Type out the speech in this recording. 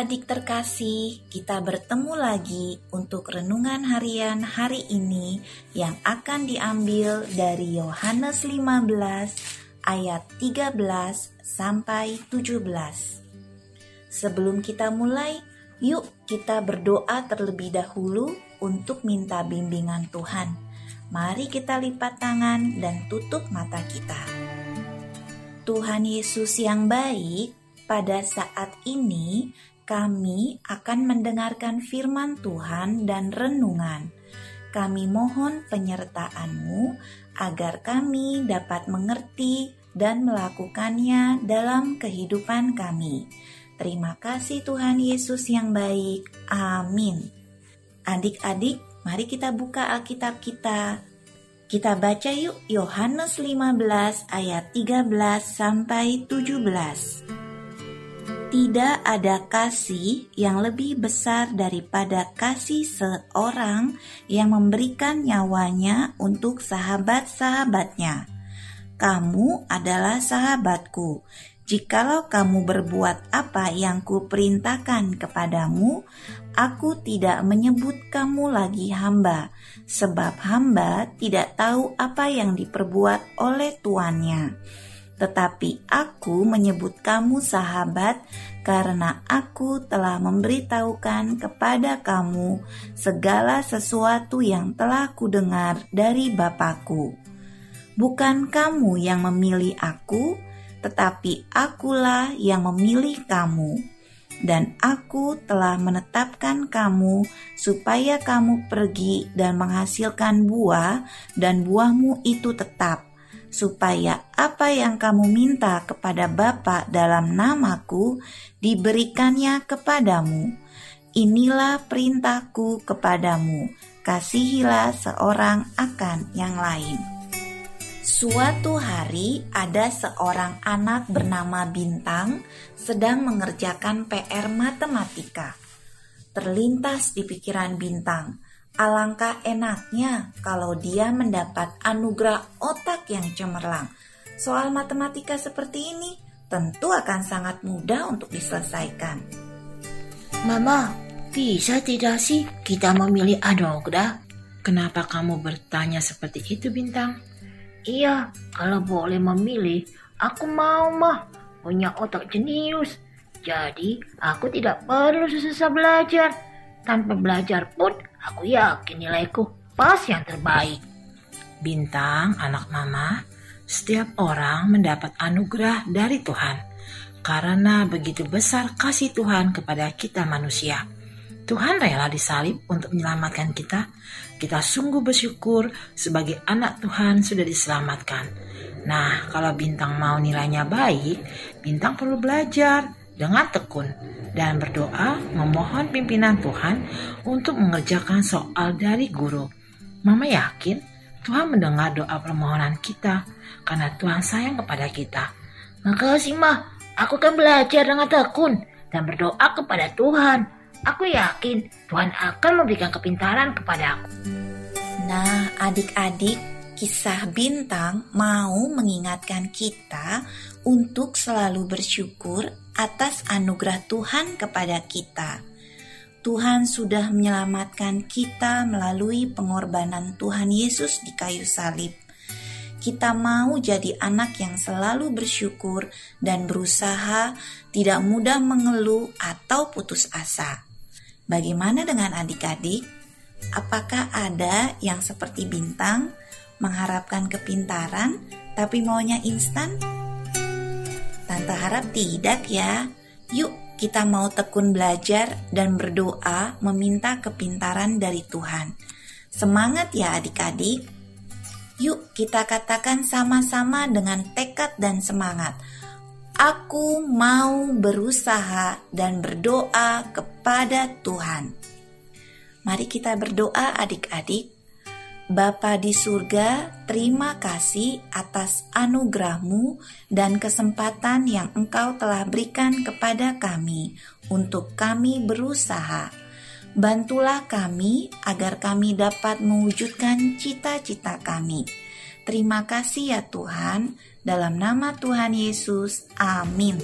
adik-adik terkasih, kita bertemu lagi untuk renungan harian hari ini yang akan diambil dari Yohanes 15 ayat 13 sampai 17. Sebelum kita mulai, yuk kita berdoa terlebih dahulu untuk minta bimbingan Tuhan. Mari kita lipat tangan dan tutup mata kita. Tuhan Yesus yang baik, pada saat ini, kami akan mendengarkan firman Tuhan dan renungan. Kami mohon penyertaan-Mu agar kami dapat mengerti dan melakukannya dalam kehidupan kami. Terima kasih Tuhan Yesus yang baik. Amin. Adik-adik, mari kita buka Alkitab kita. Kita baca yuk Yohanes 15 ayat 13 sampai 17. Tidak ada kasih yang lebih besar daripada kasih seorang yang memberikan nyawanya untuk sahabat-sahabatnya. Kamu adalah sahabatku. Jikalau kamu berbuat apa yang kuperintahkan kepadamu, aku tidak menyebut kamu lagi hamba, sebab hamba tidak tahu apa yang diperbuat oleh tuannya tetapi aku menyebut kamu sahabat karena aku telah memberitahukan kepada kamu segala sesuatu yang telah kudengar dari Bapakku. Bukan kamu yang memilih aku, tetapi akulah yang memilih kamu. Dan aku telah menetapkan kamu supaya kamu pergi dan menghasilkan buah, dan buahmu itu tetap supaya apa yang kamu minta kepada Bapa dalam namaku diberikannya kepadamu. Inilah perintahku kepadamu, kasihilah seorang akan yang lain. Suatu hari ada seorang anak bernama Bintang sedang mengerjakan PR matematika. Terlintas di pikiran Bintang, Alangkah enaknya kalau dia mendapat anugerah otak yang cemerlang. Soal matematika seperti ini tentu akan sangat mudah untuk diselesaikan. Mama, bisa tidak sih kita memilih anugerah? Kenapa kamu bertanya seperti itu, Bintang? Iya, kalau boleh memilih, aku mau mah punya otak jenius. Jadi, aku tidak perlu susah belajar. Tanpa belajar pun, Aku yakin nilaiku pas yang terbaik. Bintang, anak mama, setiap orang mendapat anugerah dari Tuhan. Karena begitu besar kasih Tuhan kepada kita manusia. Tuhan rela disalib untuk menyelamatkan kita. Kita sungguh bersyukur sebagai anak Tuhan sudah diselamatkan. Nah, kalau bintang mau nilainya baik, bintang perlu belajar dengan tekun dan berdoa memohon pimpinan Tuhan untuk mengerjakan soal dari guru. Mama yakin Tuhan mendengar doa permohonan kita karena Tuhan sayang kepada kita. Makasih mah, aku akan belajar dengan tekun dan berdoa kepada Tuhan. Aku yakin Tuhan akan memberikan kepintaran kepada aku. Nah, adik-adik, kisah bintang mau mengingatkan kita untuk selalu bersyukur atas anugerah Tuhan kepada kita. Tuhan sudah menyelamatkan kita melalui pengorbanan Tuhan Yesus di kayu salib. Kita mau jadi anak yang selalu bersyukur dan berusaha, tidak mudah mengeluh atau putus asa. Bagaimana dengan adik-adik? Apakah ada yang seperti bintang, mengharapkan kepintaran, tapi maunya instan? Tante harap tidak ya. Yuk kita mau tekun belajar dan berdoa meminta kepintaran dari Tuhan. Semangat ya adik-adik. Yuk kita katakan sama-sama dengan tekad dan semangat. Aku mau berusaha dan berdoa kepada Tuhan. Mari kita berdoa adik-adik. Bapa di surga, terima kasih atas anugerahmu dan kesempatan yang engkau telah berikan kepada kami untuk kami berusaha. Bantulah kami agar kami dapat mewujudkan cita-cita kami. Terima kasih ya Tuhan, dalam nama Tuhan Yesus. Amin.